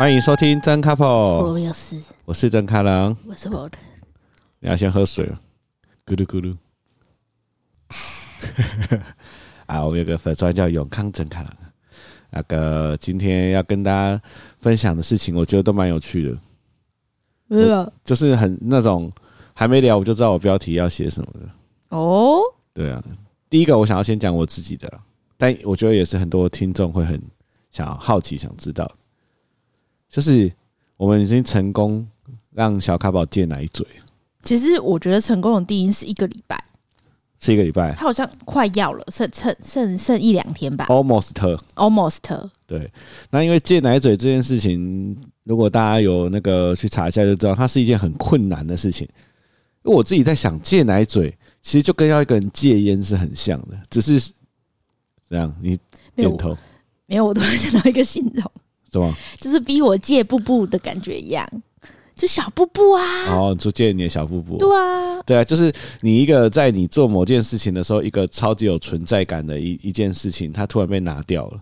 欢迎收听真 couple，我有事，我是真开朗，我是我的。你要先喝水了，咕噜咕噜。啊，我们有个粉专叫永康真开朗，那个今天要跟大家分享的事情，我觉得都蛮有趣的。没有，就是很那种还没聊我就知道我标题要写什么的。哦，对啊，第一个我想要先讲我自己的，但我觉得也是很多听众会很想要好奇想知道。就是我们已经成功让小卡宝戒奶嘴。其实我觉得成功的第一是一个礼拜，是一个礼拜。他好像快要了，剩剩剩剩一两天吧。Almost，almost。对，那因为戒奶嘴这件事情，如果大家有那个去查一下就知道，它是一件很困难的事情。因为我自己在想，戒奶嘴其实就跟要一个人戒烟是很像的，只是这样。你点头？没有，我突然想到一个形容。什么？就是逼我借布布的感觉一样，就小布布啊。哦，就借你的小布布。对啊，对啊，就是你一个在你做某件事情的时候，一个超级有存在感的一一件事情，它突然被拿掉了。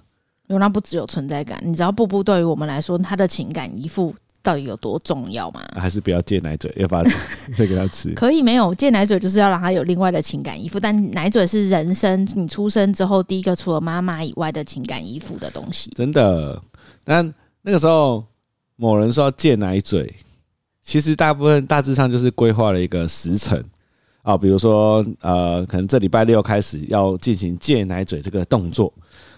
有，那不只有存在感，你知道布布对于我们来说，他的情感依附到底有多重要吗？还是不要戒奶嘴，要把它再给他吃？可以没有戒奶嘴，就是要让他有另外的情感依附。但奶嘴是人生你出生之后第一个除了妈妈以外的情感依附的东西。真的。那那个时候，某人说要戒奶嘴，其实大部分大致上就是规划了一个时辰啊，比如说呃，可能这礼拜六开始要进行戒奶嘴这个动作，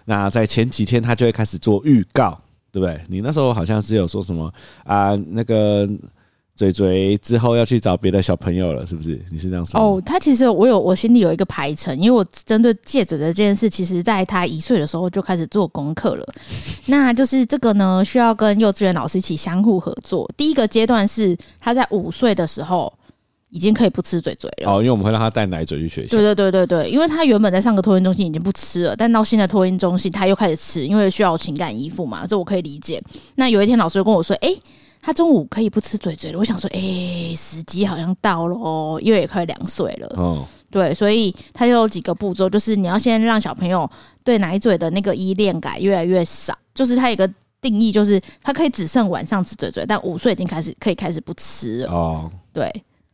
那在前几天他就会开始做预告，对不对？你那时候好像是有说什么啊，那个。嘴嘴之后要去找别的小朋友了，是不是？你是这样说？哦，他其实我有，我心里有一个排程，因为我针对戒嘴的这件事，其实在他一岁的时候就开始做功课了。那就是这个呢，需要跟幼稚园老师一起相互合作。第一个阶段是他在五岁的时候已经可以不吃嘴嘴了。哦，因为我们会让他带奶嘴去学习。对对对对对，因为他原本在上个托婴中心已经不吃了，但到新的托婴中心他又开始吃，因为需要情感依附嘛，这我可以理解。那有一天老师就跟我说：“哎。”他中午可以不吃嘴嘴了，我想说，哎、欸，时机好像到了哦，因为也快两岁了。哦，对，所以他有几个步骤，就是你要先让小朋友对奶嘴的那个依恋感越来越少，就是他有一个定义，就是他可以只剩晚上吃嘴嘴，但五岁已经开始可以开始不吃了。哦，对。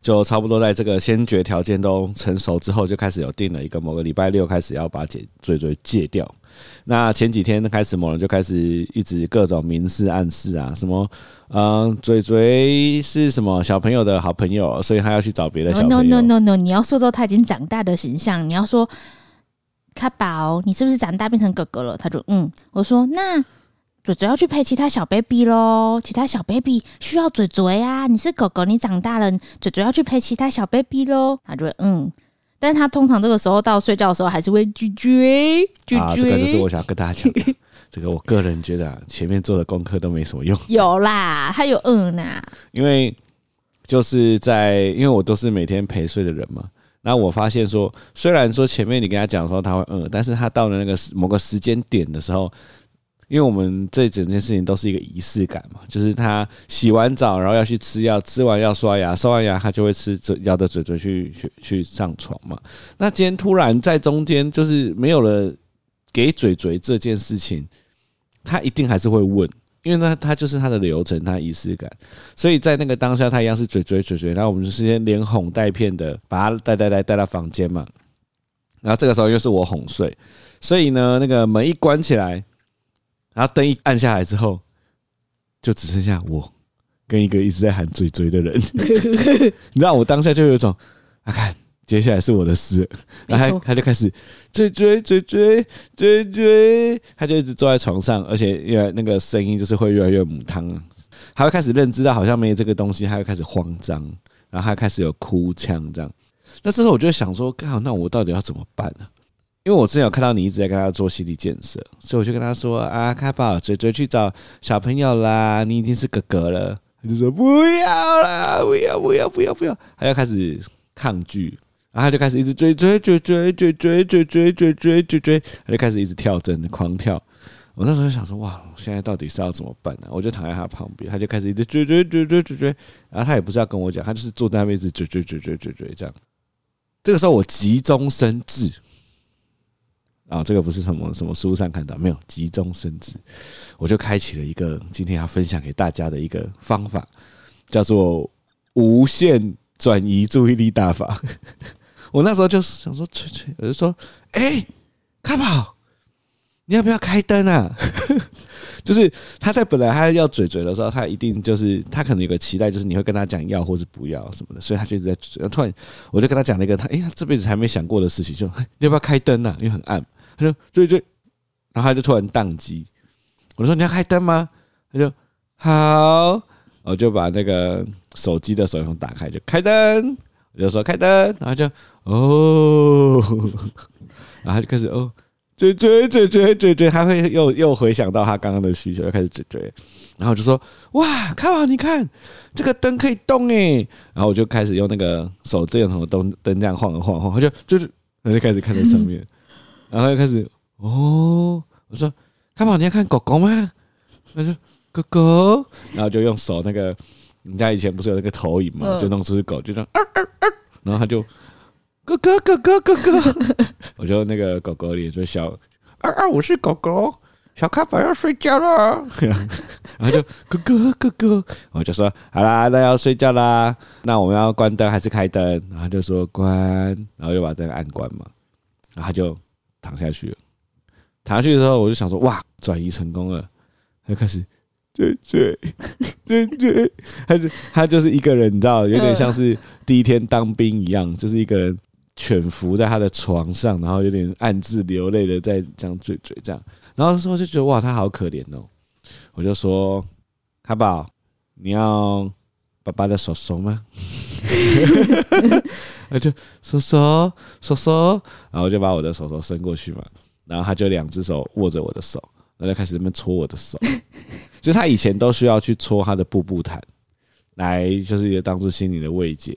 就差不多在这个先决条件都成熟之后，就开始有定了一个某个礼拜六开始要把戒嘴嘴戒掉。那前几天开始，某人就开始一直各种明示暗示啊，什么嗯，嘴嘴是什么小朋友的好朋友，所以他要去找别的小朋友。No no no no，你要塑造他已经长大的形象。你要说卡宝，你是不是长大变成哥哥了？他就嗯，我说那。嘴嘴要去陪其他小 baby 喽，其他小 baby 需要嘴嘴啊。你是狗狗，你长大了，嘴嘴要去陪其他小 baby 喽。他就会嗯，但是他通常这个时候到睡觉的时候还是会咀嚼咀嚼。啊，这个就是我想跟大家讲的。这个我个人觉得前面做的功课都没什么用。有啦，他有嗯呐。因为就是在，因为我都是每天陪睡的人嘛。那我发现说，虽然说前面你跟他讲说他会嗯，但是他到了那个某个时间点的时候。因为我们这整件事情都是一个仪式感嘛，就是他洗完澡，然后要去吃药，吃完药刷牙，刷完牙他就会吃嘴咬的嘴嘴去去去上床嘛。那今天突然在中间就是没有了给嘴嘴这件事情，他一定还是会问，因为呢他就是他的流程，他仪式感，所以在那个当下他一样是嘴嘴嘴嘴，然后我们就先连哄带骗的把他带带带带到房间嘛，然后这个时候又是我哄睡，所以呢那个门一关起来。然后灯一按下来之后，就只剩下我跟一个一直在喊嘴嘴的人。你知道，我当下就有一种，啊，看，接下来是我的事。然后他他就开始嘴嘴嘴嘴嘴嘴，他就一直坐在床上，而且因为那个声音就是会越来越母汤。他会开始认知到好像没有这个东西，他会开始慌张，然后他开始有哭腔这样。那这时候我就想说，刚好，那我到底要怎么办呢？因为我之前有看到你一直在跟他做心理建设，所以我就跟他说啊，开宝，嘴嘴去找小朋友啦，你已经是哥哥了。他就说不要啦，不要不要不要不要，他要开始抗拒，然后他就开始一直嘴嘴嘴嘴嘴嘴嘴嘴嘴嘴嘴嘴，他就开始一直跳针，狂跳。我那时候就想说，哇，现在到底是要怎么办呢？我就躺在他旁边，他就开始一直嘴嘴嘴嘴嘴嘴，然后他也不是要跟我讲，他就是坐在那边一直嘴嘴嘴嘴嘴嘴这样。这个时候我急中生智。啊，这个不是什么什么书上看到，没有急中生智，我就开启了一个今天要分享给大家的一个方法，叫做无限转移注意力大法。我那时候就是想说，吹吹，我就说，哎，卡宝，你要不要开灯啊？就是他在本来他要嘴嘴的时候，他一定就是他可能有个期待，就是你会跟他讲要或是不要什么的，所以他就一直在嘴。突然我就跟他讲了一个他哎，他这辈子还没想过的事情，就你要不要开灯啊？因为很暗。他说对对，然后他就突然宕机。我说你要开灯吗？他就好，我就把那个手机的手电筒打开，就开灯。我就说开灯，然后就哦，然后就开始哦。追追追追追追，他会又又回想到他刚刚的需求，又开始追追，然后就说：“哇，看啊，你看这个灯可以动诶。”然后我就开始用那个手电筒的灯灯这样晃啊晃晃，他就就是，他就开始看在上面，然后又开始哦，我说：“看宝，你要看狗狗吗？”他说：“狗狗。”然后就用手那个，人家以前不是有那个投影嘛，就弄出只狗，就这样，然后他就。哥哥哥哥哥哥，我就那个狗狗脸就笑，啊啊，我是狗狗，小咖宝要睡觉了，然后就哥哥哥哥，我就说好啦，那要睡觉啦，那我们要关灯还是开灯？然后就说关，然后就把灯按关嘛，然后他就躺下去了，躺下去的时候我就想说哇，转移成功了，他就开始追追追追，他就他就是一个人，你知道，有点像是第一天当兵一样，就是一个人。蜷伏在他的床上，然后有点暗自流泪的在这样嘴嘴这样，然后说就觉得哇，他好可怜哦。我就说，卡宝，你要爸爸的手手吗？他 就手手手手，然后就把我的手手伸过去嘛，然后他就两只手握着我的手，然后就开始那边搓我的手。就他以前都需要去搓他的布布毯，来就是也当做心灵的慰藉。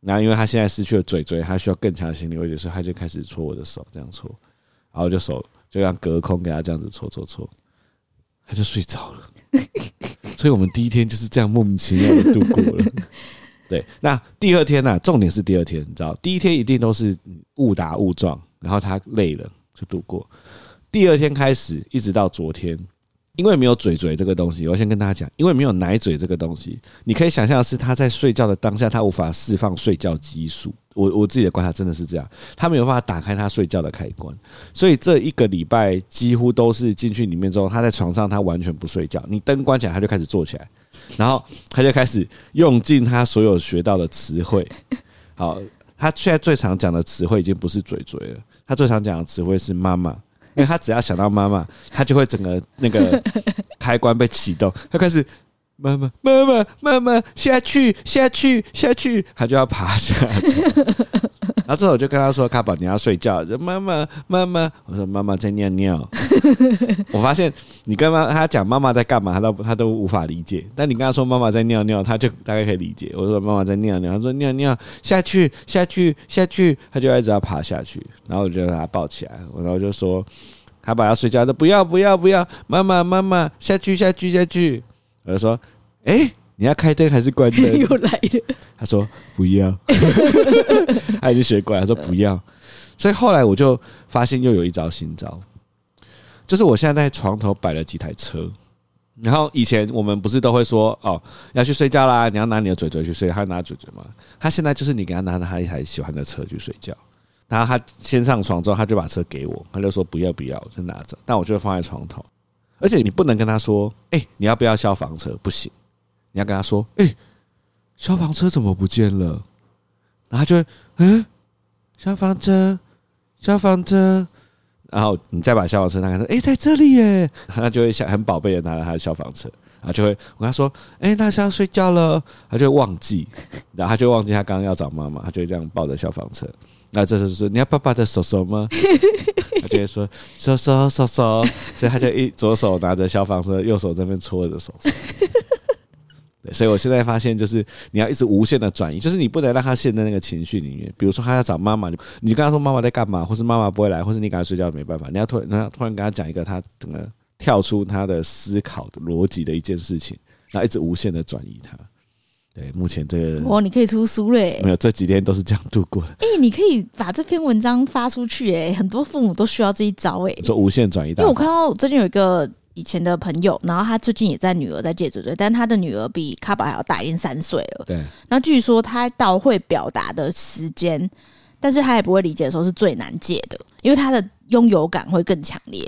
然后，因为他现在失去了嘴嘴，他需要更强的心理慰藉，所以他就开始搓我的手，这样搓，然后就手就让隔空给他这样子搓搓搓，他就睡着了。所以我们第一天就是这样莫名其妙的度过了。对，那第二天呢、重点是第二天，你知道，第一天一定都是误打误撞，然后他累了就度过。第二天开始，一直到昨天。因为没有嘴嘴这个东西，我先跟大家讲，因为没有奶嘴这个东西，你可以想象是他在睡觉的当下，他无法释放睡觉激素。我我自己的观察真的是这样，他没有办法打开他睡觉的开关，所以这一个礼拜几乎都是进去里面之后，他在床上他完全不睡觉，你灯关起来他就开始坐起来，然后他就开始用尽他所有学到的词汇。好，他现在最常讲的词汇已经不是嘴嘴了，他最常讲的词汇是妈妈。因为他只要想到妈妈，他就会整个那个开关被启动，他开始妈妈妈妈妈妈下去下去下去，他就要爬下去。然后之后我就跟他说：“卡宝，你要睡觉。”妈妈妈妈，我说妈妈在尿尿。我发现你跟妈他讲妈妈在干嘛，他都他都无法理解。但你跟他说妈妈在尿尿，他就大概可以理解。我说妈妈在尿尿，他说尿尿下去下去下去，他就一直要爬下去。然后我就把他抱起来，然后就说：“卡宝要睡觉的，不要不要不要，妈妈妈妈下去下去下去。”我就说：“哎。”你要开灯还是关灯？又来了。他说不要，他已经学乖。他说不要，所以后来我就发现又有一招新招，就是我现在在床头摆了几台车。然后以前我们不是都会说哦，要去睡觉啦，你要拿你的嘴嘴去睡，他拿嘴嘴嘛。他现在就是你给他拿他一台喜欢的车去睡觉，然后他先上床之后，他就把车给我，他就说不要不要，就拿着。但我就放在床头，而且你不能跟他说，哎，你要不要消防车？不行。你要跟他说：“哎，消防车怎么不见了？”然后他就会：“嗯，消防车，消防车。”然后你再把消防车拿给他：“哎，在这里耶！” 他就会像很宝贝的拿着他的消防车，然后就会我跟他说：“哎，那是要睡觉了。”他就会忘记，然后他就忘记他刚刚要找妈妈，他就会这样抱着消防车。那这时候说：“你要爸爸的手手吗？” 他就会说：“手手手手。”所以他就一左手拿着消防车，右手在那边搓着手手。对，所以我现在发现，就是你要一直无限的转移，就是你不能让他陷在那个情绪里面。比如说，他要找妈妈，你你跟他说妈妈在干嘛，或是妈妈不会来，或是你赶快睡觉没办法，你要突然，然后突然跟他讲一个他怎么跳出他的思考的逻辑的一件事情，然后一直无限的转移他。对，目前这个哦，你可以出书嘞。没有，这几天都是这样度过的。哎、欸，你可以把这篇文章发出去哎，很多父母都需要这一招哎。说无限转移，因为我看到最近有一个以前的朋友，然后他最近也在女儿在戒嘴嘴，但他的女儿比卡宝还要大，已经三岁了。对。然后据说他到会表达的时间，但是他也不会理解的时候是最难戒的，因为他的拥有感会更强烈。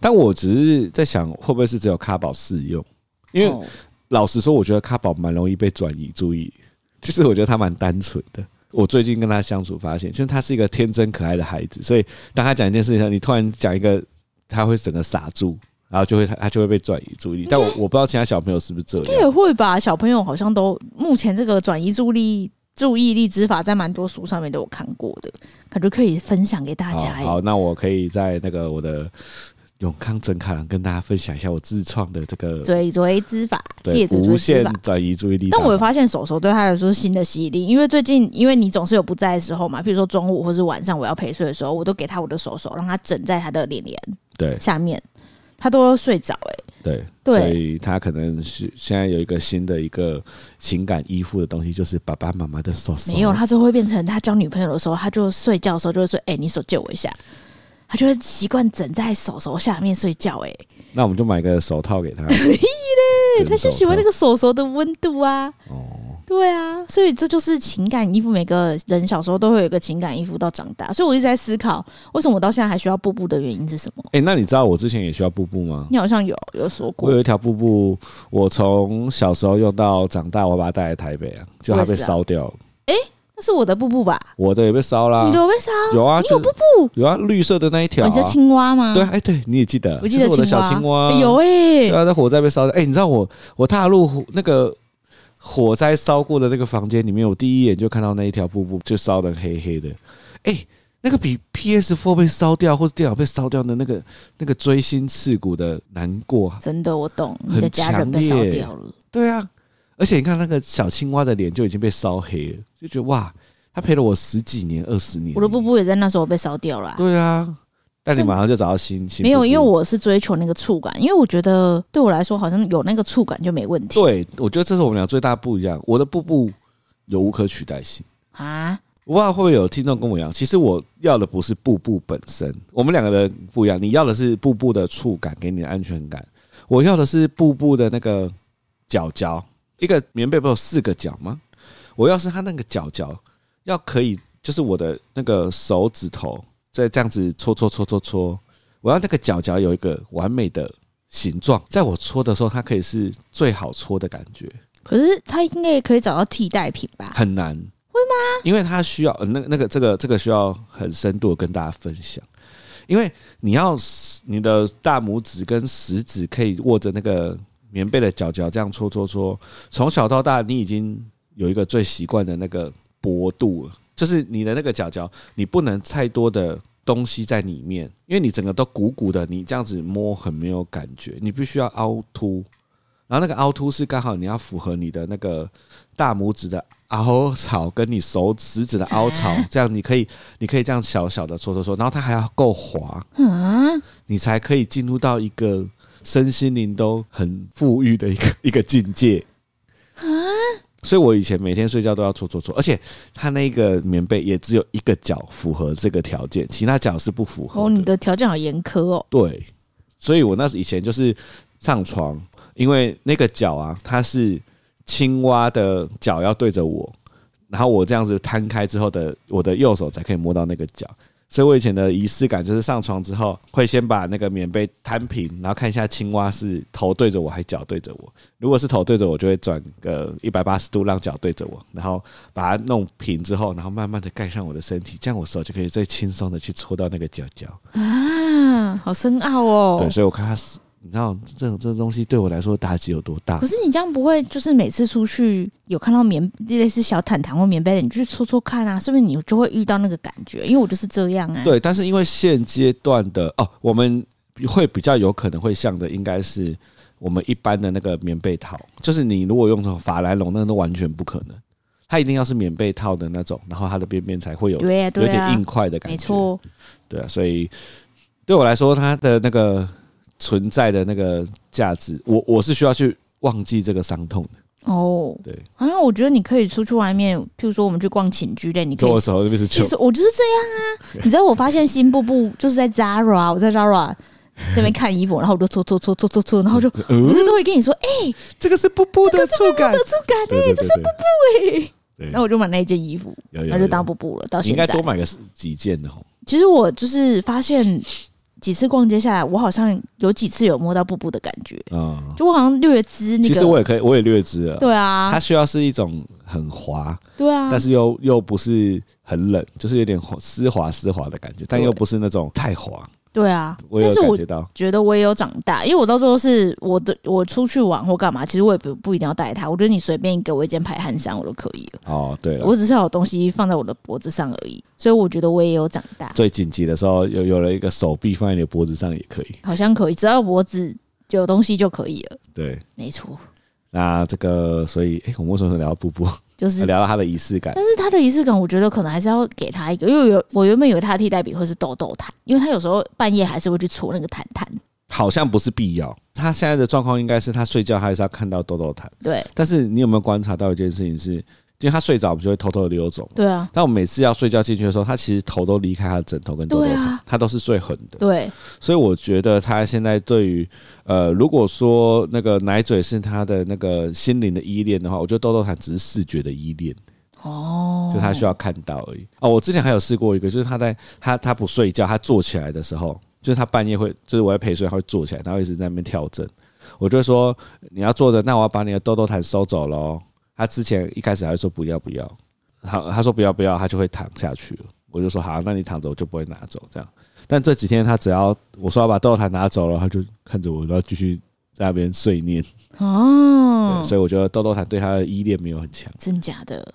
但我只是在想，会不会是只有卡宝适用？因为、哦、老实说，我觉得卡宝蛮容易被转移注意。其实我觉得他蛮单纯的。我最近跟他相处，发现，就是他是一个天真可爱的孩子。所以当他讲一件事情上，你突然讲一个，他会整个傻住，然后就会他他就会被转移注意力。但我我不知道其他小朋友是不是这样。应该也会吧？小朋友好像都目前这个转移注意力注意力之法，在蛮多书上面都有看过的，感觉可以分享给大家。好，那我可以在那个我的。永康整卡郎跟大家分享一下我自创的这个嘴嘴之法，对，无限转移注意力。但我会发现手手对他来说是新的吸引力，因为最近因为你总是有不在的时候嘛，比如说中午或是晚上我要陪睡的时候，我都给他我的手手，让他枕在他的脸脸对下面，他都会睡着哎、欸。对，对，所以他可能是现在有一个新的一个情感依附的东西，就是爸爸妈妈的手手。没有，他就会变成他交女朋友的时候，他就睡觉的时候就会说：“哎、欸，你手借我一下。”他就会习惯枕在手手下面睡觉，哎，那我们就买个手套给他。可以嘞，他就喜欢那个手手的温度啊。哦，对啊，所以这就是情感衣服。每个人小时候都会有一个情感衣服到长大，所以我一直在思考，为什么我到现在还需要布布的原因是什么？哎，那你知道我之前也需要布布吗？你好像有有说过，我有一条布布，我从小时候用到长大，我把它带来台北啊，就它被烧掉了。哎。是我的布布吧？我的也被烧了。你的有被烧？有啊，你有布布？有啊，绿色的那一条、啊。你叫青蛙吗？对，哎、欸，对，你也记得？我记得。是我的小青蛙。有哎、欸。对啊，在火灾被烧的。哎、欸，你知道我我踏入那个火灾烧过的那个房间里面，我第一眼就看到那一条瀑布就烧的黑黑的。哎、欸，那个比 PS Four 被烧掉或者电脑被烧掉的那个那个锥心刺骨的难过。真的，我懂。你的家人被烧掉了。对啊。而且你看那个小青蛙的脸就已经被烧黑了，就觉得哇，他陪了我十几年、二十年。我的布布也在那时候被烧掉了、啊。对啊，但你马上就找到新新。没有，因为我是追求那个触感，因为我觉得对我来说好像有那个触感就没问题。对，我觉得这是我们俩最大不一样。我的布布有无可取代性啊！我不知道会不会有听众跟我一样，其实我要的不是布布本身，我们两个人不一样。你要的是布布的触感，给你的安全感。我要的是布布的那个角角。一个棉被不是有四个角吗？我要是它那个角角要可以，就是我的那个手指头在这样子搓搓搓搓搓，我要那个角角有一个完美的形状，在我搓的时候，它可以是最好搓的感觉。可是它应该也可以找到替代品吧？很难，会吗？因为它需要那那个这个这个需要很深度的跟大家分享，因为你要你的大拇指跟食指可以握着那个。棉被的角角这样搓搓搓，从小到大，你已经有一个最习惯的那个薄度了，就是你的那个角角，你不能太多的东西在里面，因为你整个都鼓鼓的，你这样子摸很没有感觉，你必须要凹凸，然后那个凹凸是刚好你要符合你的那个大拇指的凹槽跟你手食指的凹槽，这样你可以，你可以这样小小的搓搓搓，然后它还要够滑，嗯，你才可以进入到一个。身心灵都很富裕的一个 一个境界啊！所以我以前每天睡觉都要搓搓搓，而且它那个棉被也只有一个角符合这个条件，其他角是不符合。哦，你的条件好严苛哦。对，所以我那时以前就是上床，因为那个脚啊，它是青蛙的脚要对着我，然后我这样子摊开之后的，我的右手才可以摸到那个角。所以我以前的仪式感就是上床之后会先把那个棉被摊平，然后看一下青蛙是头对着我还脚对着我。如果是头对着我，就会转个一百八十度让脚对着我，然后把它弄平之后，然后慢慢的盖上我的身体，这样我手就可以最轻松的去戳到那个脚脚。啊，好深奥哦。对，所以我看他是。你知道这种这种东西对我来说打击有多大？可是你这样不会，就是每次出去有看到棉类似小毯毯或棉被的，你就去搓搓看啊，是不是你就会遇到那个感觉？因为我就是这样啊。对，但是因为现阶段的哦，我们会比较有可能会像的，应该是我们一般的那个棉被套，就是你如果用成法兰绒，那都完全不可能，它一定要是棉被套的那种，然后它的边边才会有对有点硬块的感觉。没错，对啊，所以对我来说，它的那个。存在的那个价值，我我是需要去忘记这个伤痛的。哦，对，好像我觉得你可以出去外面，譬如说我们去逛寝具店，你可以左手那边是球其实我就是这样啊。你知道我发现新布布就是在 Zara，我在 Zara 那边看衣服，然后我就搓搓搓搓搓搓，然后就 不是都会跟你说，哎，这个是布布的触感，的触感，哎，这是布布哎。对，那我就买那一件衣服，那就当布布了。到现在应该多买个几件的哈。其实我就是发现。几次逛街下来，我好像有几次有摸到布布的感觉，嗯，就我好像略知那个。其实我也可以，我也略知了。对啊，它需要是一种很滑，对啊，但是又又不是很冷，就是有点丝滑丝滑的感觉，但又不是那种太滑。对啊，但是我觉得我也有长大，因为我到最后是我的我出去玩或干嘛，其实我也不不一定要带它。我觉得你随便给我一件排汗衫，我都可以了。哦，对了，我只是要有东西放在我的脖子上而已，所以我觉得我也有长大。最紧急的时候，有有了一个手臂放在你的脖子上也可以，好像可以，只要脖子有东西就可以了。对，没错。那这个，所以，哎、欸，我们为什么聊到布布？就是聊到他的仪式感。但是他的仪式感，我觉得可能还是要给他一个，因为有我原本以为他的替代品会是豆豆毯，因为他有时候半夜还是会去搓那个毯毯。好像不是必要。他现在的状况应该是他睡觉还是要看到豆豆毯。对。但是你有没有观察到一件事情是？因为他睡着，我们就会偷偷的溜走。对啊。但我每次要睡觉进去的时候，他其实头都离开他的枕头跟豆豆毯，他都是睡狠的。对。所以我觉得他现在对于呃，如果说那个奶嘴是他的那个心灵的依恋的话，我觉得豆豆毯只是视觉的依恋。哦。就他需要看到而已。哦，我之前还有试过一个，就是他在他他不睡觉，他坐起来的时候，就是他半夜会，就是我在陪睡，他会坐起来，然后一直在那边跳针。我就会说你要坐着，那我要把你的豆豆毯收走喽。他之前一开始还说不要不要，好，他说不要不要，他就会躺下去了。我就说好，那你躺着我就不会拿走这样。但这几天他只要我说要把豆豆毯拿走了，他就看着我，然后继续在那边碎念。哦，所以我觉得豆豆毯对他的依恋没有很强。真假的？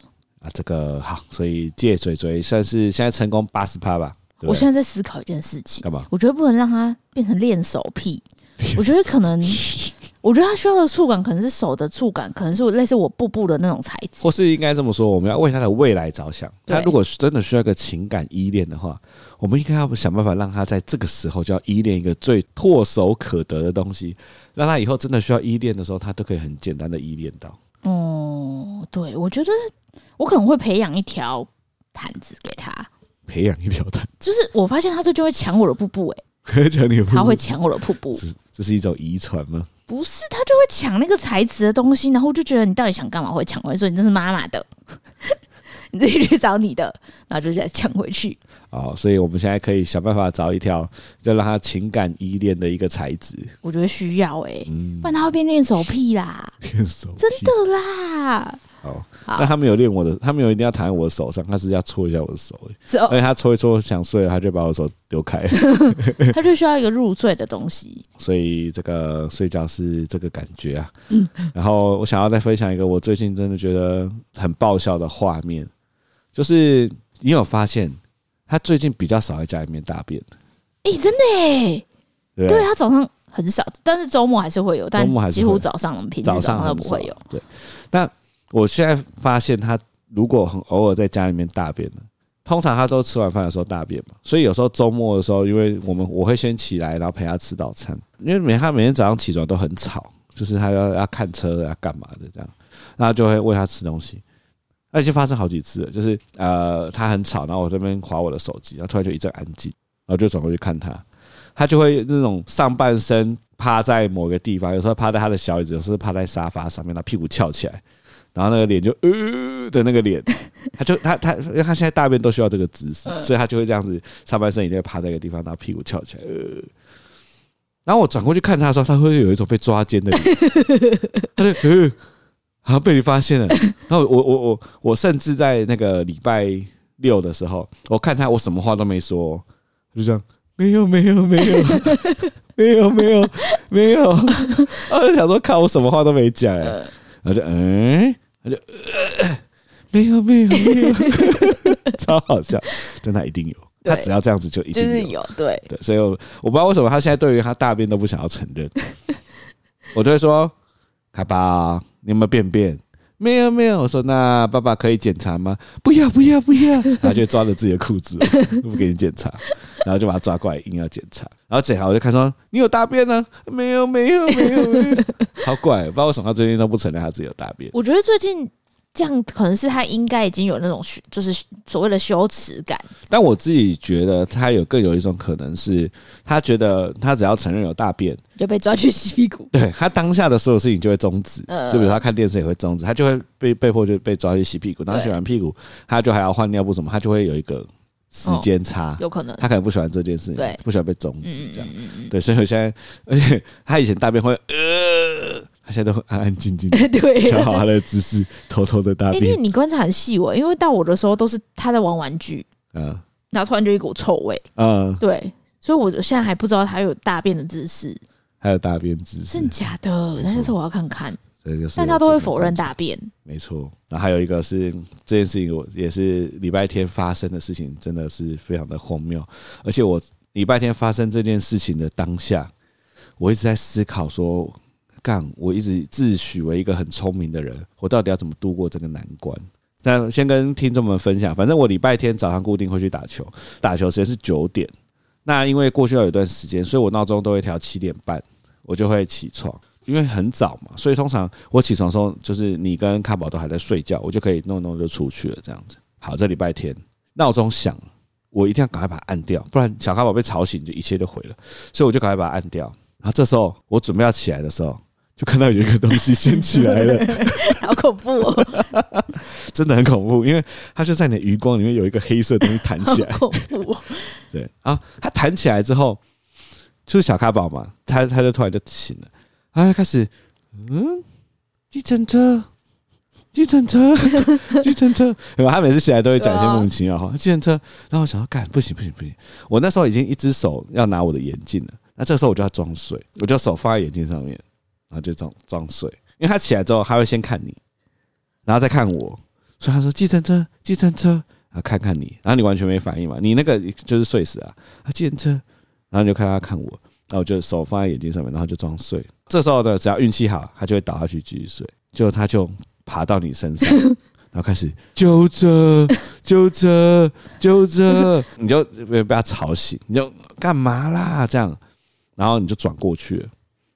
啊，这个好，所以借嘴嘴算是现在成功八十趴吧。我现在在思考一件事情，干嘛？我觉得不能让他变成练手癖。我觉得可能。我觉得他需要的触感可能是手的触感，可能是类似我布布的那种材质，或是应该这么说，我们要为他的未来着想。他如果真的需要一个情感依恋的话，我们应该要想办法让他在这个时候就要依恋一个最唾手可得的东西，让他以后真的需要依恋的时候，他都可以很简单的依恋到。哦，对，我觉得我可能会培养一条毯子给他，培养一条毯子，就是我发现他最近会抢我的布布，哎，抢你的布布，他会抢我的布。布，这是一种遗传吗？不是，他就会抢那个材质的东西，然后就觉得你到底想干嘛？会抢回来，说你这是妈妈的，你自己去找你的，然后就再抢回去。哦，所以我们现在可以想办法找一条，就让他情感依恋的一个材质。我觉得需要哎、欸，嗯、不然他会变练手癖啦，恋手癖真的啦。哦，那他没有练我的，他没有一定要躺在我的手上，他是要搓一下我的手，而且他搓一搓想睡了，他就把我手丢开，他就需要一个入睡的东西，所以这个睡觉是这个感觉啊。然后我想要再分享一个我最近真的觉得很爆笑的画面，就是你有发现他最近比较少在家里面大便？哎，真的哎，对，他早上很少，但是周末还是会有，但几乎早上平早上都不会有。对，那。我现在发现他如果很偶尔在家里面大便呢，通常他都吃完饭的时候大便嘛，所以有时候周末的时候，因为我们我会先起来，然后陪他吃早餐，因为每他每天早上起床都很吵，就是他要要看车要干嘛的这样，然后就会喂他吃东西，而且发生好几次了，就是呃他很吵，然后我这边划我的手机，然后突然就一阵安静，然后就转过去看他，他就会那种上半身趴在某个地方，有时候趴在他的小椅子，有时候趴在沙发上面，他屁股翘起来。然后那个脸就呃的那个脸，他就他他，因为他现在大便都需要这个姿势，所以他就会这样子，上半身一定会趴在一个地方，然后屁股翘起来。呃，然后我转过去看他的时候，他会有一种被抓奸的脸，他就呃，好像被你发现了。然后我我我我甚至在那个礼拜六的时候，我看他，我什么话都没说，就这样，没有没有没有没有没有没有，我就想说，看我什么话都没讲，然后就嗯。他就呃，没有没有没有，超好笑，但他一定有，他只要这样子就一定有，就是有，对。对，所以我我不知道为什么他现在对于他大便都不想要承认，我就会说，卡巴，你有没有便便？没有没有，我说那爸爸可以检查吗？不要不要不要，他就抓着自己的裤子 不给你检查，然后就把他抓过来硬要检查，然后检查我就看说你有大便呢？没有没有没有没有，好怪，不知道为什么他最近都不承认他自己有大便。我觉得最近。这样可能是他应该已经有那种就是所谓的羞耻感。但我自己觉得他有更有一种可能是，他觉得他只要承认有大便，就被抓去洗屁股。对，他当下的所有事情就会终止。就比如他看电视也会终止，他就会被被迫就被抓去洗屁股。然后洗完屁股，他就还要换尿布什么，他就会有一个时间差。有可能他可能不喜欢这件事情，对，不喜欢被终止这样。对，所以我现在，而且他以前大便会呃。他现在都会安安静静，对，调好他的姿势，偷偷的大便。因为你观察很细微，因为到我的时候都是他在玩玩具，嗯，然后突然就一股臭味，嗯，对，所以我现在还不知道他有大便的姿势，还有大便姿势，真的假的？但是我要看看，这就是，但他都会否认大便，没错。然后还有一个是这件事情，我也是礼拜天发生的事情，真的是非常的荒谬。而且我礼拜天发生这件事情的当下，我一直在思考说。干！我一直自诩为一个很聪明的人，我到底要怎么度过这个难关？那先跟听众们分享，反正我礼拜天早上固定会去打球，打球时间是九点。那因为过去要有一段时间，所以我闹钟都会调七点半，我就会起床，因为很早嘛，所以通常我起床的时候，就是你跟卡宝都还在睡觉，我就可以弄弄就出去了，这样子。好，这礼拜天闹钟响，我一定要赶快把它按掉，不然小卡宝被吵醒就一切都毁了，所以我就赶快把它按掉。然后这时候我准备要起来的时候。就看到有一个东西先起来了，好恐怖哦！真的很恐怖，因为它就在你的余光里面有一个黑色东西弹起来，恐怖。对啊，它弹起来之后，就是小咖宝嘛，他他就突然就醒了，然后他开始，嗯，计程车，计程车，计程车，对吧？他每次起来都会讲一些莫名其妙话，计程车。然后我想要，干，不行不行不行，我那时候已经一只手要拿我的眼镜了，那这个时候我就要装睡，我就手放在眼镜上面。然后就装装睡，因为他起来之后，他会先看你，然后再看我，所以他说计程车，计程车，啊，看看你，然后你完全没反应嘛，你那个就是睡死啊，啊，计程车，然后你就看他看我，然后我就手放在眼睛上面，然后就装睡。这时候呢，只要运气好，他就会倒下去继续睡，就他就爬到你身上，然后开始揪着揪着揪着，你就被被他吵醒，你就干嘛啦？这样，然后你就转过去了，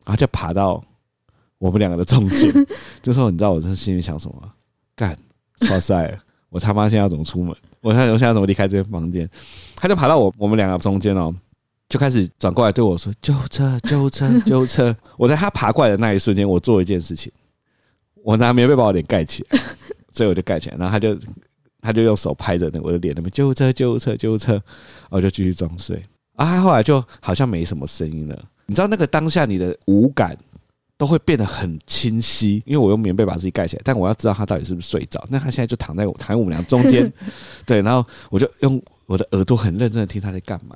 然后就爬到。我们两个的中间，这时候你知道我在心里想什么吗？干，哇塞！我他妈现在要怎么出门？我现在我现在要怎么离开这个房间？他就爬到我我们两个中间哦，就开始转过来对我说：“救车，救车，救车！” 我在他爬过来的那一瞬间，我做一件事情，我拿棉被把我脸盖起来，所以我就盖起来，然后他就他就用手拍着那我的脸，那边救车，救车，救车，我就继续装睡啊。他后来就好像没什么声音了，你知道那个当下你的五感。都会变得很清晰，因为我用棉被把自己盖起来，但我要知道他到底是不是睡着。那他现在就躺在我躺在我们俩中间，对，然后我就用 我的耳朵很认真的听他在干嘛，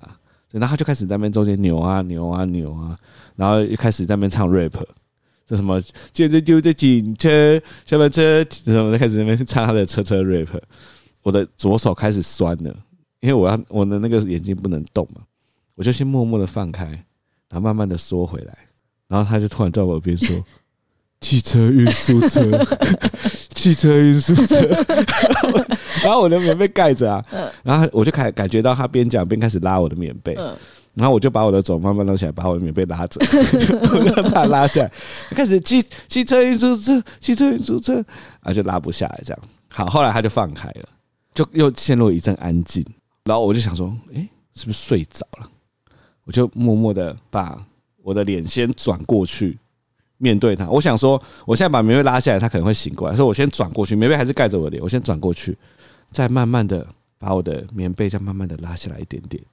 然后他就开始在那边中间扭啊扭啊扭啊，然后一开始在那边唱 rap，就什么接着就在警车下班车，然后开始在那边唱他的车车 rap。我的左手开始酸了，因为我要我的那个眼睛不能动嘛，我就先默默的放开，然后慢慢的缩回来。然后他就突然在我耳边说：“汽车运输车，汽车运输车。”然后我的棉被盖着啊，然后我就开感觉到他边讲边开始拉我的棉被，然后我就把我的手慢慢弄起来，把我的棉被拉着，我就把它拉下来，开始汽汽车运输车，汽车运输车，然后就拉不下来，这样。好，后来他就放开了，就又陷入一阵安静。然后我就想说：“诶，是不是睡着了？”我就默默的把。我的脸先转过去面对他，我想说，我现在把棉被拉下来，他可能会醒过来，所以我先转过去，棉被还是盖着我的脸，我先转过去，再慢慢的把我的棉被再慢慢的拉下来一点点，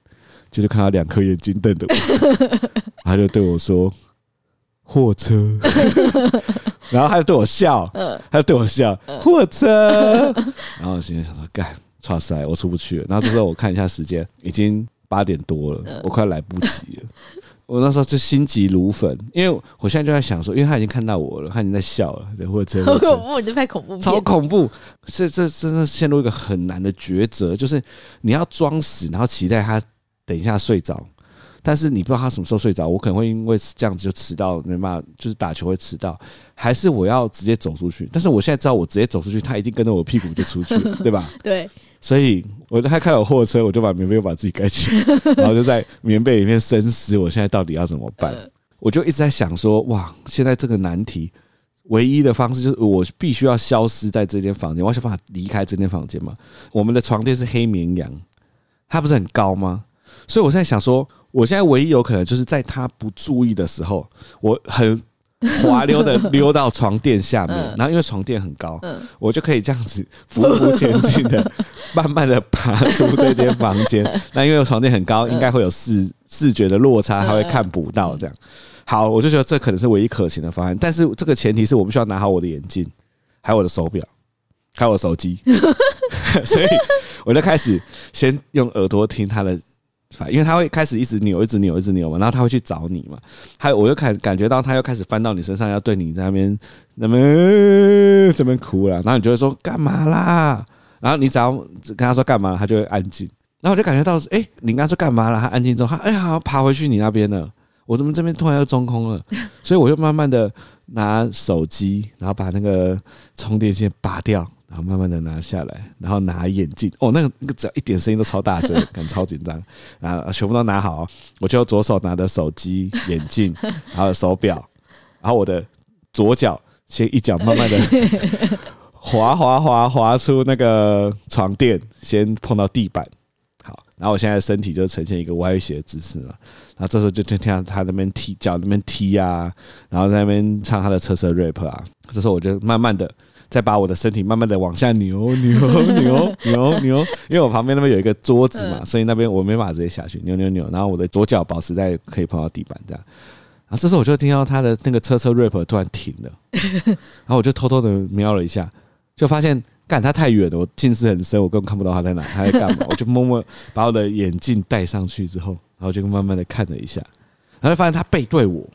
就是看到两颗眼睛瞪着我，他就对我说：“货车。”然后他就对我笑，他就对我笑，货车。然后我现在想说，干，剉赛，我出不去了。然后这时候我看一下时间，已经八点多了，我快来不及了。我那时候就心急如焚，因为我现在就在想说，因为他已经看到我了，他已经在笑了，对，或者好恐怖，你就拍恐怖片，超恐怖，这这真的陷入一个很难的抉择，就是你要装死，然后期待他等一下睡着，但是你不知道他什么时候睡着，我可能会因为这样子就迟到，没办法，就是打球会迟到，还是我要直接走出去？但是我现在知道，我直接走出去，他一定跟着我屁股就出去了，对吧？对。所以，我他开了货车，我就把棉被又把自己盖起来，然后就在棉被里面深思，我现在到底要怎么办？我就一直在想说，哇，现在这个难题，唯一的方式就是我必须要消失在这间房间，我要想办法离开这间房间嘛。我们的床垫是黑绵羊，它不是很高吗？所以我现在想说，我现在唯一有可能就是在他不注意的时候，我很。滑溜的溜到床垫下面，然后因为床垫很高，我就可以这样子匍匐前进的，慢慢的爬出这间房间。那因为床垫很高，应该会有视视觉的落差，他会看不到这样。好，我就觉得这可能是唯一可行的方案，但是这个前提是我必须要拿好我的眼镜，还有我的手表，还有我的手机，所以我就开始先用耳朵听他的。因为他会开始一直扭，一直扭，一直扭嘛，然后他会去找你嘛。还，我就感感觉到他又开始翻到你身上，要对你在那边那边这边哭了。然后你就会说干嘛啦？然后你只要跟他说干嘛，他就会安静。然后我就感觉到，哎，你刚刚说干嘛了？他安静之后，他哎呀爬回去你那边了。我怎么这边突然又中空了？所以我就慢慢的拿手机，然后把那个充电线拔掉。然后慢慢的拿下来，然后拿眼镜哦，那个那个只要一点声音都超大声，感觉超紧张。然后全部都拿好，我就左手拿着手机、眼镜，还有手表，然后我的左脚先一脚慢慢的 滑滑滑滑出那个床垫，先碰到地板。好，然后我现在身体就呈现一个歪斜的姿势嘛。然后这时候就听听到他那边踢脚那边踢啊，然后在那边唱他的车车 rap 啊。这时候我就慢慢的。再把我的身体慢慢的往下扭扭扭 扭扭，因为我旁边那边有一个桌子嘛，所以那边我没办法直接下去扭扭扭。然后我的左脚保持在可以碰到地板这样。然后这时候我就听到他的那个车车 rap 突然停了，然后我就偷偷的瞄了一下，就发现干他太远了，我近视很深，我根本看不到他在哪，他在干嘛。我就默默把我的眼镜戴上去之后，然后就慢慢的看了一下，然后就发现他背对我，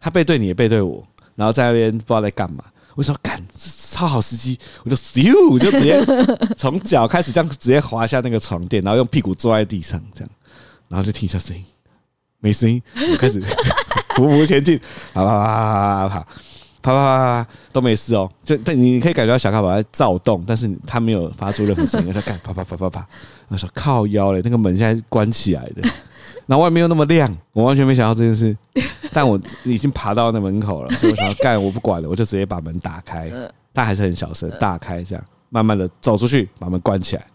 他背对你也背对我，然后在那边不知道在干嘛。我说干，超好时机，我就咻，就直接 从脚开始这样直接滑下那个床垫，然后用屁股坐在地上这样，然后就听一下声音，没声音，我开始匍匐前进，啪啪啪啪啪啪啪啪啪都没事哦，就但你可以感觉到小咖宝在躁动，但是他没有发出任何声音，他干啪啪啪啪啪，我说靠腰嘞，那个门现在关起来的。然后外面又那么亮，我完全没想到这件事，但我已经爬到那门口了，所以我想要干，我不管了，我就直接把门打开，但还是很小声，大开这样，慢慢的走出去，把门关起来，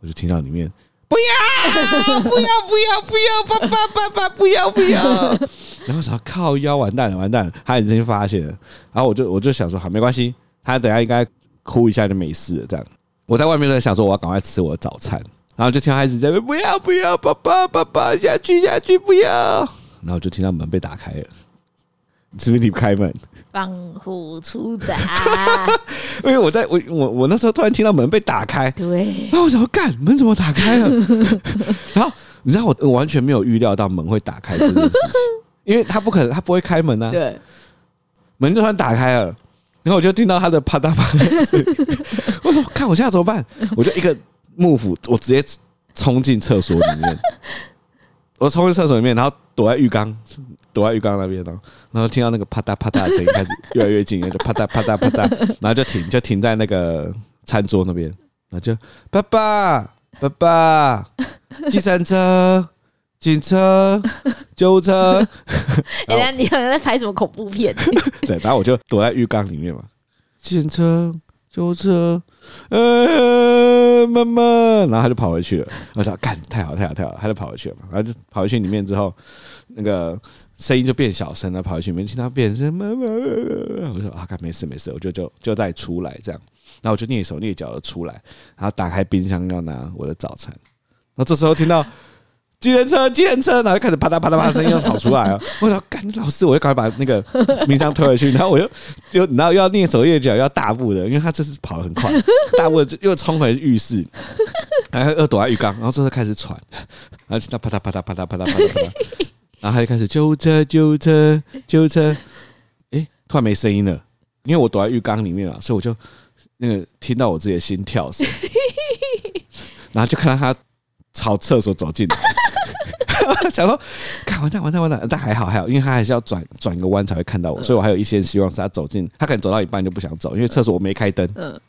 我就听到里面不要不要不要不要爸爸爸爸不要不要，然后想要靠腰完蛋了完蛋了，他已经发现了，然后我就我就想说好没关系，他等下应该哭一下就没事了这样，我在外面在想说我要赶快吃我的早餐。然后就听孩子在那边不要不要，爸爸爸爸下去下去不要。然后就听到门被打开了，是不是你不开门？帮虎出闸。因为我在我我我那时候突然听到门被打开，对。然后我想说干门怎么打开了？然后你知道我我完全没有预料到门会打开这件事情，因为他不可能他不会开门啊。对。门就突然打开了，然后我就听到他的啪嗒啪嗒声。我说看我现在怎么办？我就一个。幕府，我直接冲进厕所里面，我冲进厕所里面，然后躲在浴缸，躲在浴缸那边，然后然后听到那个啪嗒啪嗒的声音开始越来越近，就啪嗒啪嗒啪嗒，然后就停，就停在那个餐桌那边，然后就爸爸爸爸，计程车、警车、救护车，原来你好像在拍什么恐怖片？对，然后我就躲在浴缸里面嘛，计程车。救护车，呃，妈妈，然后他就跑回去了。我说干，太好，太好，太好，他就跑回去了嘛。然后就跑回去里面之后，那个声音就变小声了。跑回去里面听到变声，妈妈，我说啊，干，没事没事，我就就就再出来这样。然后我就蹑手蹑脚的出来，然后打开冰箱要拿我的早餐。那这时候听到。计程车，计程车，然后就开始啪嗒啪嗒啪嗒声音又跑出来了。我说：“干，老师，我就赶快把那个 冰箱推回去。”然后我又就然后又要蹑手蹑脚，要大步的，因为他这次跑得很快，大步的又冲回浴室，然后又躲在浴缸，然后这时候开始喘，然后听到啪嗒啪嗒啪嗒啪嗒啪嗒啪嗒，然后他就开始救护车，救护车，救护车。哎，突然没声音了，因为我躲在浴缸里面了，所以我就那个听到我自己的心跳声，然后就看到他朝厕所走进来。想说，看完蛋完蛋完蛋，但还好还好，因为他还是要转转个弯才会看到我，所以我还有一些希望是他走进，他可能走到一半就不想走，因为厕所我没开灯，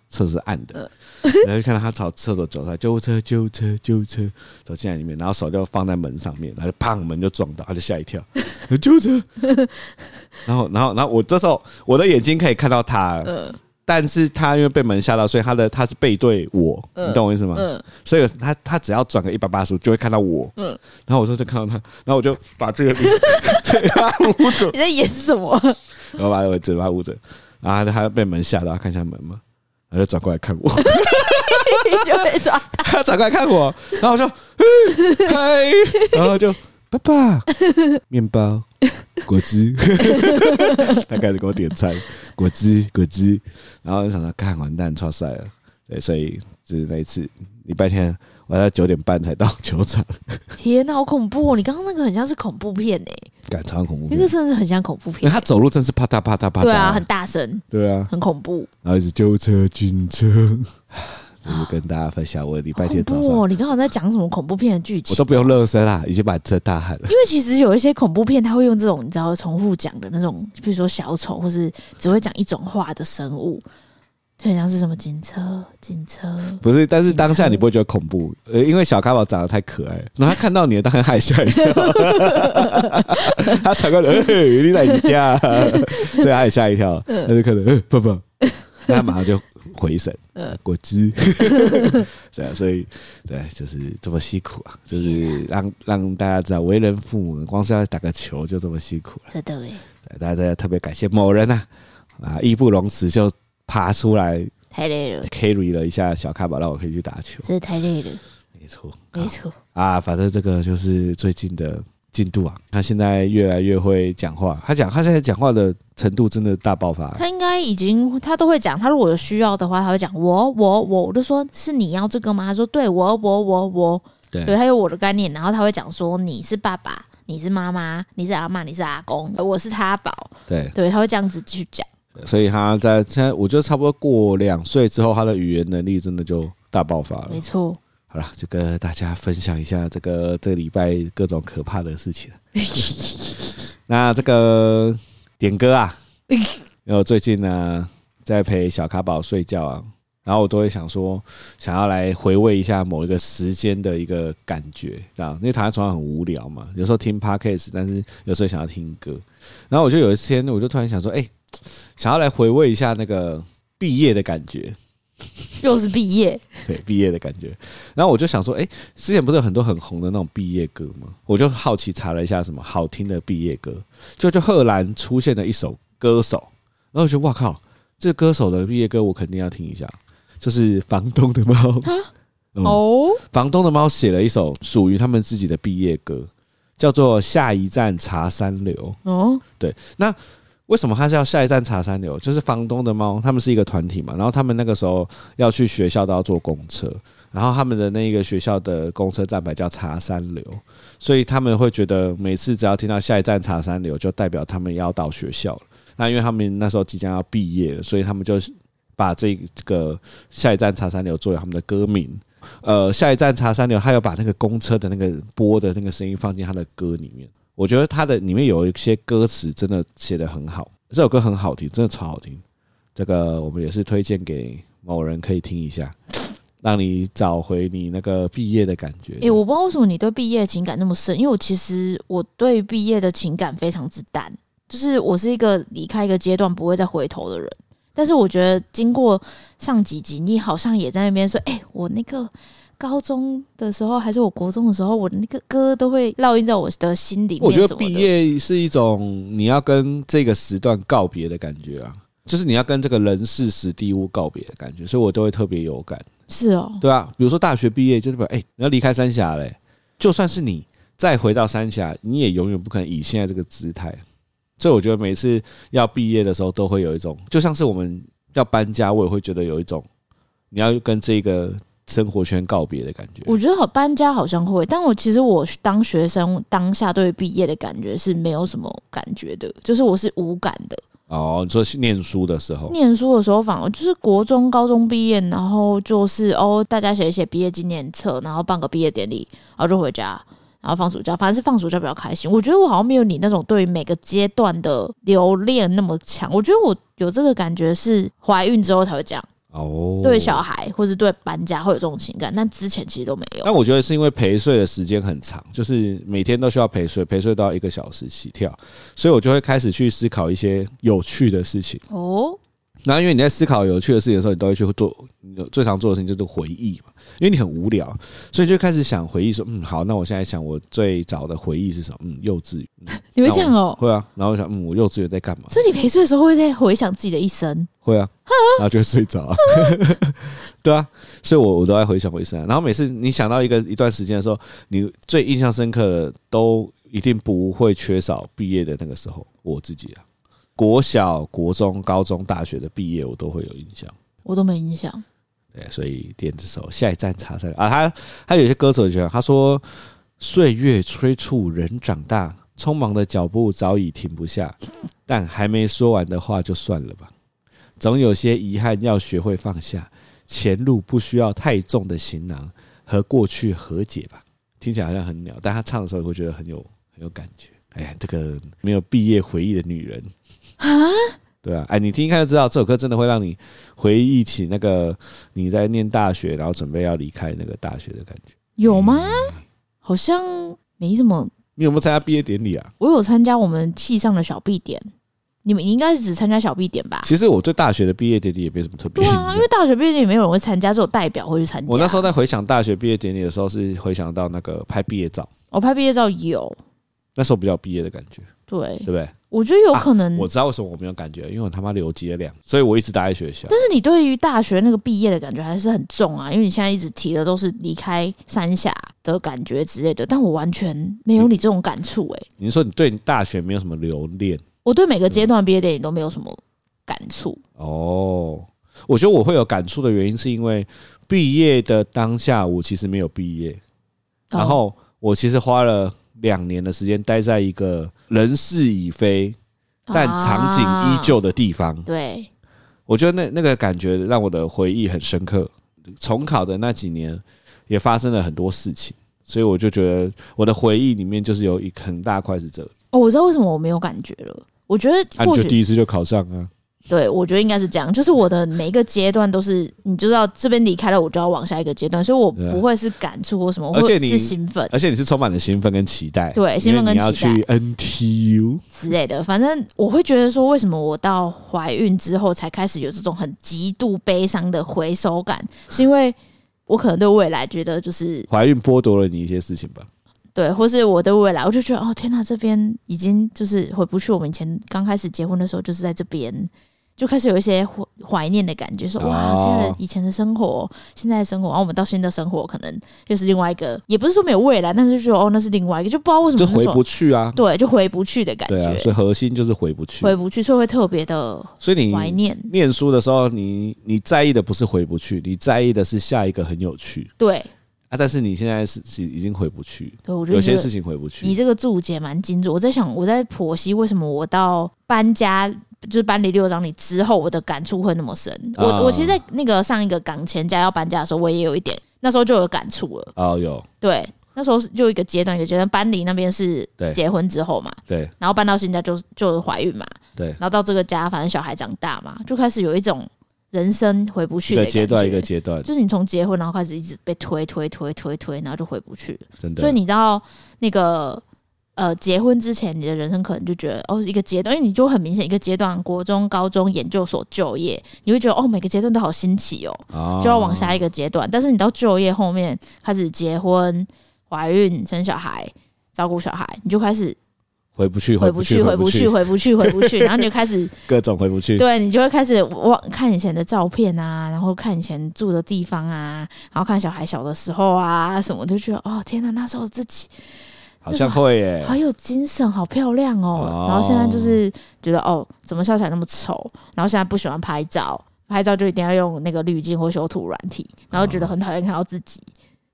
厕所是暗的，然后就看到他朝厕所走出来，救护车救护车救护车走进来里面，然后手就放在门上面，然后就砰门就撞到，他就吓一跳，救护车，然后然后然后我这时候我的眼睛可以看到他。但是他因为被门吓到，所以他的他是背对我，嗯、你懂我意思吗？嗯，所以他他只要转个一百八十度就会看到我，嗯，然后我说就看到他，然后我就把这个 嘴巴捂着。你在演什么？然后把我嘴巴捂着，然后他被门吓到，看一下门嘛，然后就转过来看我，就被抓。他转过来看我，然后我就嗨，然后就爸爸面包。果汁，他开始给我点餐，果汁果汁，然后就想到看完蛋，超帅了，对，所以就是那一次礼拜天，我在九点半才到球场。天哪，好恐怖哦！你刚刚那个很像是恐怖片哎，感超恐怖，那个真的是很像恐怖片。他走路真是啪嗒啪嗒啪嗒，对啊，很大声，对啊，很恐怖。然后一直救护车、警车。就是跟大家分享我的礼拜天早上。你刚好在讲什么恐怖片的剧情？我都不用热身啦，已经把这大喊了。因为其实有一些恐怖片，他会用这种你知道重复讲的那种，比如说小丑，或是只会讲一种话的生物，就很像是什么警车、警车。不是，但是当下你不会觉得恐怖，呃，因为小咖宝长得太可爱，然后他看到你，当然害吓一跳。他才过来，哎，你在你家，所以他也吓一跳，他就可能，呃，爸爸，那他马上就。回神，呃，果汁，对啊，所以对，就是这么辛苦啊，就是让让大家知道，为人父母光是要打个球就这么辛苦了，真的哎，对，大家特别感谢某人呐，啊，义不容辞就爬出来，太累了，carry 了一下小卡宝，让我可以去打球，真的太累了，没错，没错。啊，反正这个就是最近的。进度啊，他现在越来越会讲话。他讲，他现在讲话的程度真的大爆发。他应该已经，他都会讲。他如果有需要的话，他会讲我我我。我就说是你要这个吗？他说对，我我我我。对，他有我的概念。然后他会讲说你是爸爸，你是妈妈，你是阿嬷，你是阿公，我是他宝。对对，他会这样子继续讲。所以他在现在，我觉得差不多过两岁之后，他的语言能力真的就大爆发了。没错。好了，就跟大家分享一下这个这个礼拜各种可怕的事情。那这个点歌啊，因为我最近呢在陪小卡宝睡觉啊，然后我都会想说，想要来回味一下某一个时间的一个感觉，这样，因为躺在床上很无聊嘛，有时候听 Podcast，但是有时候想要听歌。然后我就有一天，我就突然想说，哎，想要来回味一下那个毕业的感觉。又是毕业，对毕业的感觉。然后我就想说，哎，之前不是有很多很红的那种毕业歌吗？我就好奇查了一下，什么好听的毕业歌，就就赫然出现了一首歌手。然后我觉得，哇靠，这个歌手的毕业歌我肯定要听一下，就是房东的猫。哦，房东的猫写了一首属于他们自己的毕业歌，叫做《下一站茶山流》。哦，对，那。为什么他是要下一站茶山流？就是房东的猫，他们是一个团体嘛。然后他们那个时候要去学校都要坐公车，然后他们的那个学校的公车站牌叫茶山流，所以他们会觉得每次只要听到下一站茶山流，就代表他们要到学校了。那因为他们那时候即将要毕业了，所以他们就把这个下一站茶山流作为他们的歌名。呃，下一站茶山流，他有把那个公车的那个播的那个声音放进他的歌里面。我觉得他的里面有一些歌词真的写得很好，这首歌很好听，真的超好听。这个我们也是推荐给某人可以听一下，让你找回你那个毕业的感觉。诶，我不知道为什么你对毕业情感那么深，因为我其实我对毕业的情感非常之淡，就是我是一个离开一个阶段不会再回头的人。但是我觉得经过上几集，你好像也在那边说，诶，我那个。高中的时候，还是我国中的时候，我的那个歌都会烙印在我的心里面。我觉得毕业是一种你要跟这个时段告别的感觉啊，就是你要跟这个人事史地物告别的感觉，所以我都会特别有感。是哦，对啊，比如说大学毕业，就是哎，你要离开三峡嘞，就算是你再回到三峡，你也永远不可能以现在这个姿态。所以我觉得每次要毕业的时候，都会有一种，就像是我们要搬家，我也会觉得有一种你要跟这个。生活圈告别的感觉，我觉得好搬家好像会，但我其实我当学生当下对毕业的感觉是没有什么感觉的，就是我是无感的。哦，你说是念书的时候，念书的时候反而就是国中、高中毕业，然后就是哦，大家写一写毕业纪念册，然后办个毕业典礼，然后就回家，然后放暑假，反正是放暑假比较开心。我觉得我好像没有你那种对每个阶段的留恋那么强。我觉得我有这个感觉是怀孕之后才会这样。哦，对小孩或是对搬家会有这种情感，但之前其实都没有。但我觉得是因为陪睡的时间很长，就是每天都需要陪睡，陪睡到一个小时起跳，所以我就会开始去思考一些有趣的事情。哦。然后，因为你在思考有趣的事情的时候，你都会去做。最常做的事情就是回忆嘛，因为你很无聊，所以就开始想回忆说，嗯，好，那我现在想我最早的回忆是什么？嗯，幼稚园。你会这样哦？会啊。然后我想，嗯，我幼稚园在干嘛？所以你陪睡的时候会在回想自己的一生？会啊。然后就会睡着。对啊。所以我我都在回想我一生。然后每次你想到一个一段时间的时候，你最印象深刻的都一定不会缺少毕业的那个时候。我自己啊。国小、国中、高中、大学的毕业，我都会有印象。我都没印象。对，所以电子手下一站茶山啊，他他有些歌手就讲，他说：“岁月催促人长大，匆忙的脚步早已停不下，但还没说完的话就算了吧。总有些遗憾要学会放下，前路不需要太重的行囊，和过去和解吧。”听起来好像很鸟，但他唱的时候会觉得很有很有感觉。哎呀，这个没有毕业回忆的女人。啊，对啊，哎，你听一看就知道，这首歌真的会让你回忆起那个你在念大学，然后准备要离开那个大学的感觉，有吗？好像没什么。你有没有参加毕业典礼啊？我有参加我们系上的小毕典，你们应该是只参加小毕典吧？其实我对大学的毕业典礼也没什么特别。对啊，因为大学毕业典礼没有人会参加，只有代表会去参加。我那时候在回想大学毕业典礼的时候，是回想到那个拍毕业照。我拍毕业照有，那时候比较毕业的感觉。对，对不对？我觉得有可能、啊，我知道为什么我没有感觉，因为我他妈留级了，所以我一直待在学校。但是你对于大学那个毕业的感觉还是很重啊，因为你现在一直提的都是离开三峡的感觉之类的，但我完全没有你这种感触诶、欸。你说你对你大学没有什么留恋？我对每个阶段毕业典礼都没有什么感触。哦，我觉得我会有感触的原因是因为毕业的当下，我其实没有毕业，然后我其实花了。两年的时间待在一个人事已非，但场景依旧的地方。对，我觉得那那个感觉让我的回忆很深刻。重考的那几年也发生了很多事情，所以我就觉得我的回忆里面就是有一很大块是这。哦，我知道为什么我没有感觉了。我觉得，那你就第一次就考上啊。对，我觉得应该是这样，就是我的每一个阶段都是，你就知道这边离开了，我就要往下一个阶段，所以我不会是感触或什么，而且你是兴奋，而且你是充满了兴奋跟期待，对，兴奋跟期待，你要去 NTU 之类的，反正我会觉得说，为什么我到怀孕之后才开始有这种很极度悲伤的回首感，是因为我可能对未来觉得就是怀孕剥夺了你一些事情吧，对，或是我对未来，我就觉得哦天哪，这边已经就是回不去，我们以前刚开始结婚的时候就是在这边。就开始有一些怀怀念的感觉，说哇，现在以前的生活，现在的生活，然后我们到新的生活，可能又是另外一个，也不是说没有未来，但是就说哦，那是另外一个，就不知道为什么就回不去啊，对，就回不去的感觉，对啊，所以核心就是回不去，回不去，所以会特别的，所以你怀念。念书的时候，你你在意的不是回不去，你在意的是下一个很有趣，对。啊，但是你现在是是已经回不去，对，我觉得有些事情回不去，你这个注解蛮精准，我在想，我在剖析为什么我到搬家。就是搬离六张里之后，我的感触会那么深。我我其实，在那个上一个港前家要搬家的时候，我也有一点，那时候就有感触了。哦，有。对，那时候就一个阶段，一个阶段。搬离那边是结婚之后嘛，对。然后搬到新家就就是怀孕嘛，对。然后到这个家，反正小孩长大嘛，就开始有一种人生回不去的阶段，一个阶段。就是你从结婚，然后开始一直被推推推推推，然后就回不去。真的。所以你知道那个。呃，结婚之前，你的人生可能就觉得哦，一个阶段，因为你就很明显一个阶段，国中、高中、研究所、就业，你会觉得哦，每个阶段都好新奇哦，哦，就要往下一个阶段。但是你到就业后面，开始结婚、怀孕、生小孩、照顾小孩，你就开始回不去，回不去，回不去，回不去，回不去，然后你就开始各种回不去。对，你就会开始往看以前的照片啊，然后看以前住的地方啊，然后看小孩小的时候啊什么，就觉得哦，天哪，那时候自己。好像会耶、欸，好有精神，好漂亮哦。哦然后现在就是觉得哦，怎么笑起来那么丑？然后现在不喜欢拍照，拍照就一定要用那个滤镜或修图软体，然后觉得很讨厌看到自己，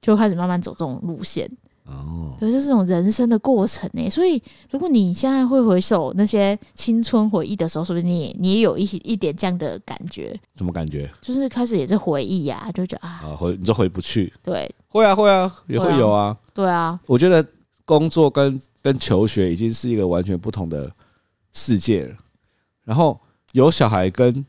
就开始慢慢走这种路线。哦，对，就是这种人生的过程呢。所以如果你现在会回首那些青春回忆的时候，说不定你也你也有一些一点这样的感觉。什么感觉？就是开始也是回忆呀、啊，就觉得啊，回你就回不去。对，会啊会啊，也会有啊。对啊，我觉得。工作跟跟求学已经是一个完全不同的世界了，然后有小孩跟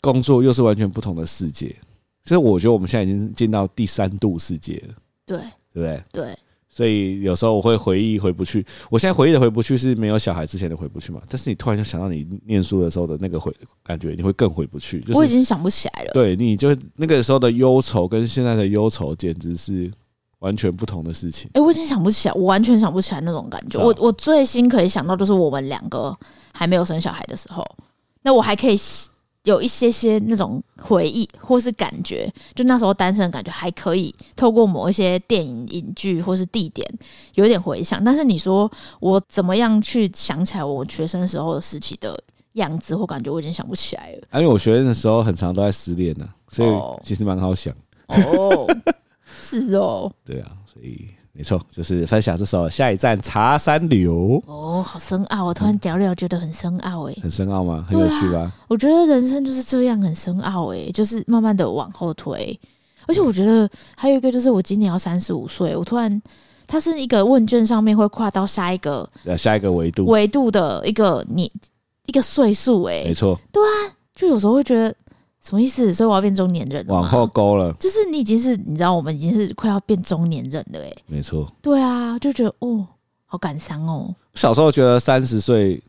工作又是完全不同的世界，所以我觉得我们现在已经进到第三度世界了，对，对不对？对。所以有时候我会回忆回不去，我现在回忆的回不去是没有小孩之前的回不去嘛？但是你突然就想到你念书的时候的那个回感觉，你会更回不去。就是、我已经想不起来了。对，你就那个时候的忧愁跟现在的忧愁简直是完全不同的事情。哎，我已经想不起来，我完全想不起来那种感觉。我我最新可以想到就是我们两个还没有生小孩的时候，那我还可以。有一些些那种回忆或是感觉，就那时候单身的感觉还可以透过某一些电影、影剧或是地点有点回想。但是你说我怎么样去想起来我学生时候的时期的样子或感觉，我已经想不起来了。因为我学生的时候很长都在失恋呢，所以其实蛮好想。哦，是哦，对啊，所以。没错，就是分享这首《下一站茶山流》。哦，好深奥！我突然聊聊，觉得很深奥哎、欸，很深奥吗？很有趣吧、啊？我觉得人生就是这样，很深奥哎，就是慢慢的往后推。而且我觉得还有一个，就是我今年要三十五岁，我突然，它是一个问卷上面会跨到下一个呃，下一个维度，维度的一个你一个岁数哎，没错，对啊，就有时候会觉得。什么意思？所以我要变中年人了？往后勾了，就是你已经是，你知道，我们已经是快要变中年人了，哎，没错。对啊，就觉得哦，好感伤哦。小时候觉得三十岁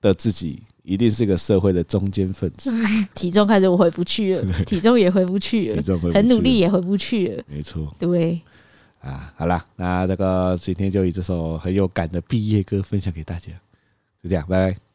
的自己一定是个社会的中间分子，体重开始我回不去了，体重也回不去了，很努力也回不去了，没错。对啊，好啦，那这个今天就以这首很有感的毕业歌分享给大家，就这样，拜拜。